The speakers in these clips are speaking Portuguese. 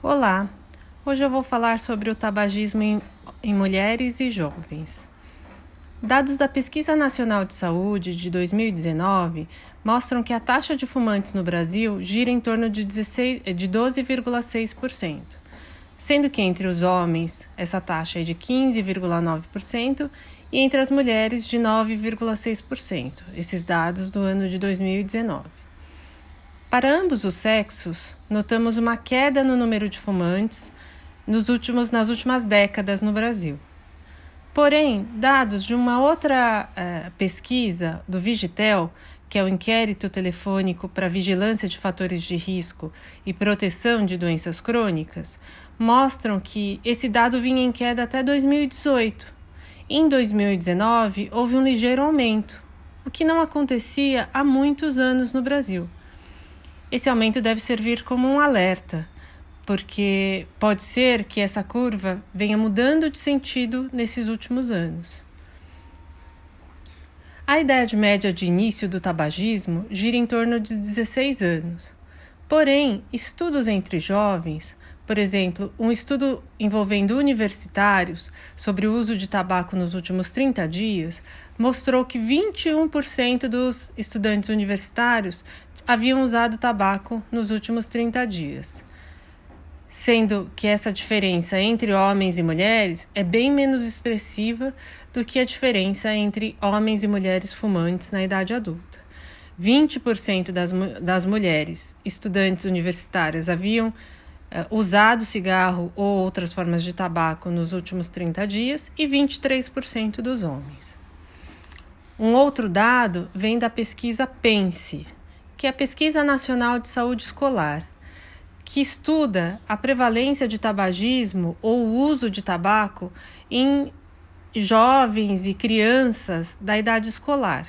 Olá, hoje eu vou falar sobre o tabagismo em, em, mulheres e jovens. Dados da Pesquisa Nacional de Saúde de 2019 mostram que a taxa de fumantes no Brasil gira em torno de, de 12,6%, sendo que entre os homens essa taxa é de 15,9% e entre as mulheres de 9,6%, esses dados do ano de 2019. Para ambos os sexos, notamos uma queda no número de fumantes nos últimos, nas últimas décadas no Brasil. Porém, dados de uma outra uh, pesquisa do Vigitel, que é o Inquérito Telefônico para Vigilância de Fatores de Risco e Proteção de Doenças Crônicas, mostram que esse dado vinha em queda até 2018. Em 2019, houve um ligeiro aumento, o que não acontecia há muitos anos no Brasil. Esse aumento deve servir como um alerta, porque pode ser que essa curva venha mudando de sentido nesses últimos anos. A idade média de início do tabagismo gira em torno de 16 anos. Porém, estudos entre jovens, por exemplo, um estudo envolvendo universitários sobre o uso de tabaco nos últimos 30 dias, mostrou que 21% dos estudantes universitários haviam usado tabaco nos últimos 30 dias. Sendo que essa diferença entre homens e mulheres é bem menos expressiva do que a diferença entre homens e mulheres fumantes na idade adulta. 20% das, das mulheres estudantes universitárias haviam uh, usado cigarro ou outras formas de tabaco nos últimos 30 dias e 23% dos homens. Um outro dado vem da pesquisa PENSE, que é a Pesquisa Nacional de Saúde Escolar, que estuda a prevalência de tabagismo ou uso de tabaco em jovens e crianças da idade escolar.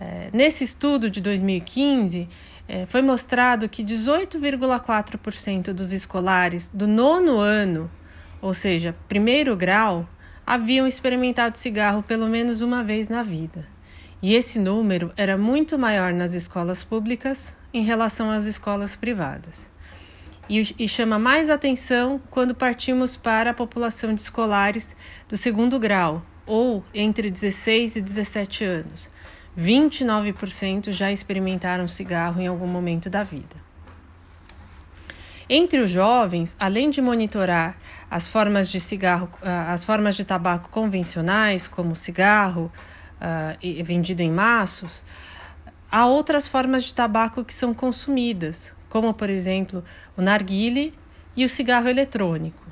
É, nesse estudo de 2015, é, foi mostrado que 18,4% dos escolares do nono ano, ou seja, primeiro grau, haviam experimentado cigarro pelo menos uma vez na vida e esse número era muito maior nas escolas públicas em relação às escolas privadas. E, e, chama mais atenção quando partimos para a população de escolares do segundo grau, ou entre 16 e 17 anos. 29% já experimentaram cigarro em algum momento da vida. Entre os jovens, além de monitorar as formas de cigarro, ah, as formas de tabaco convencionais, como cigarro, uh, vendido em maços, há outras formas de tabaco que são consumidas, como por exemplo o narguile e o cigarro eletrônico.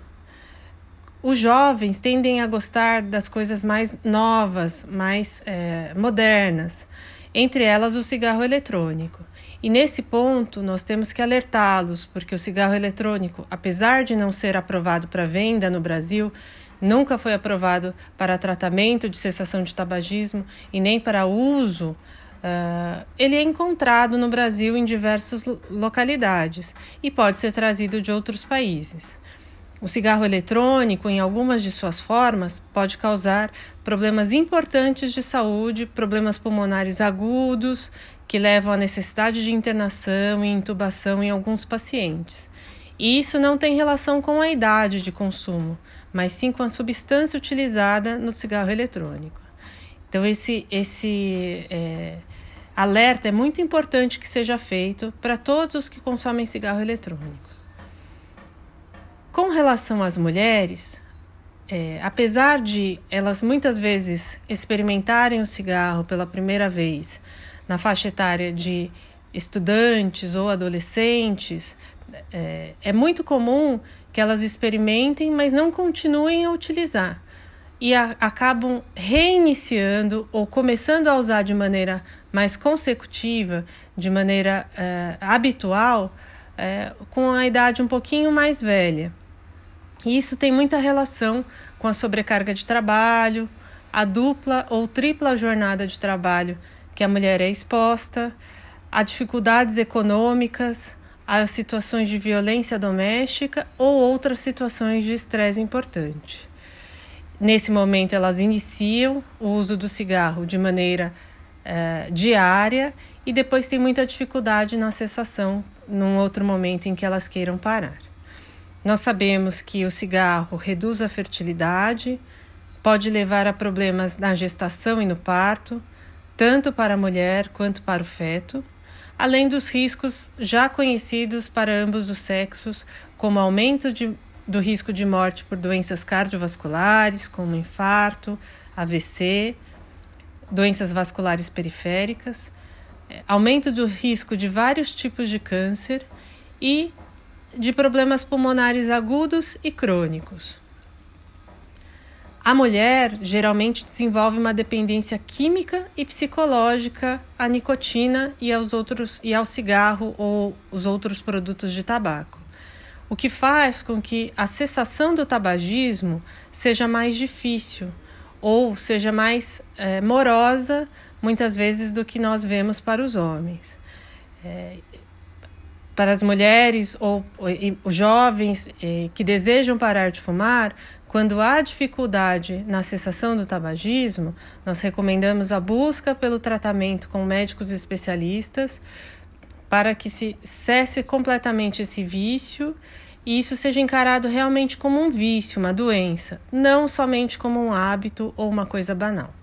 Os jovens tendem a gostar das coisas mais novas, mais é, modernas, entre elas o cigarro eletrônico. E nesse ponto nós temos que alertá-los, porque o cigarro eletrônico, apesar de não ser aprovado para venda no Brasil, nunca foi aprovado para tratamento de cessação de tabagismo e nem para uso, uh, ele é encontrado no Brasil em diversas localidades e pode ser trazido de outros países. O cigarro eletrônico, em algumas de suas formas, pode causar problemas importantes de saúde, problemas pulmonares agudos, que levam à necessidade de internação e intubação em alguns pacientes. E isso não tem relação com a idade de consumo, mas sim com a substância utilizada no cigarro eletrônico. Então, esse, esse é, alerta é muito importante que seja feito para todos os que consomem cigarro eletrônico. Com relação às mulheres, é, apesar de elas muitas vezes experimentarem o cigarro pela primeira vez na faixa etária de estudantes ou adolescentes, é, é muito comum que elas experimentem, mas não continuem a utilizar e a, acabam reiniciando ou começando a usar de maneira mais consecutiva, de maneira uh, habitual, uh, com a idade um pouquinho mais velha. E isso tem muita relação com a sobrecarga de trabalho, a dupla ou tripla jornada de trabalho que a mulher é exposta, a dificuldades econômicas, as situações de violência doméstica ou outras situações de estresse importante. Nesse momento, elas iniciam o uso do cigarro de maneira uh, diária e depois tem muita dificuldade na cessação num outro momento em que elas queiram parar. Nós sabemos que o cigarro reduz a fertilidade, pode levar a problemas na gestação e no parto, tanto para a mulher quanto para o feto, além dos riscos já conhecidos para ambos os sexos, como aumento de, do risco de morte por doenças cardiovasculares, como infarto, AVC, doenças vasculares periféricas, é, aumento do risco de vários tipos de câncer e de problemas pulmonares agudos e crônicos. A mulher geralmente desenvolve uma dependência química e psicológica à nicotina e aos outros e ao cigarro ou os outros produtos de tabaco, o que faz com que a cessação do tabagismo seja mais difícil ou seja mais é, morosa muitas vezes do que nós vemos para os homens. É, para as mulheres ou, ou jovens é, que desejam parar de fumar, quando há dificuldade na cessação do tabagismo, nós recomendamos a busca pelo tratamento com médicos especialistas para que se cesse completamente esse vício e isso seja encarado realmente como um vício, uma doença, não somente como um hábito ou uma coisa banal.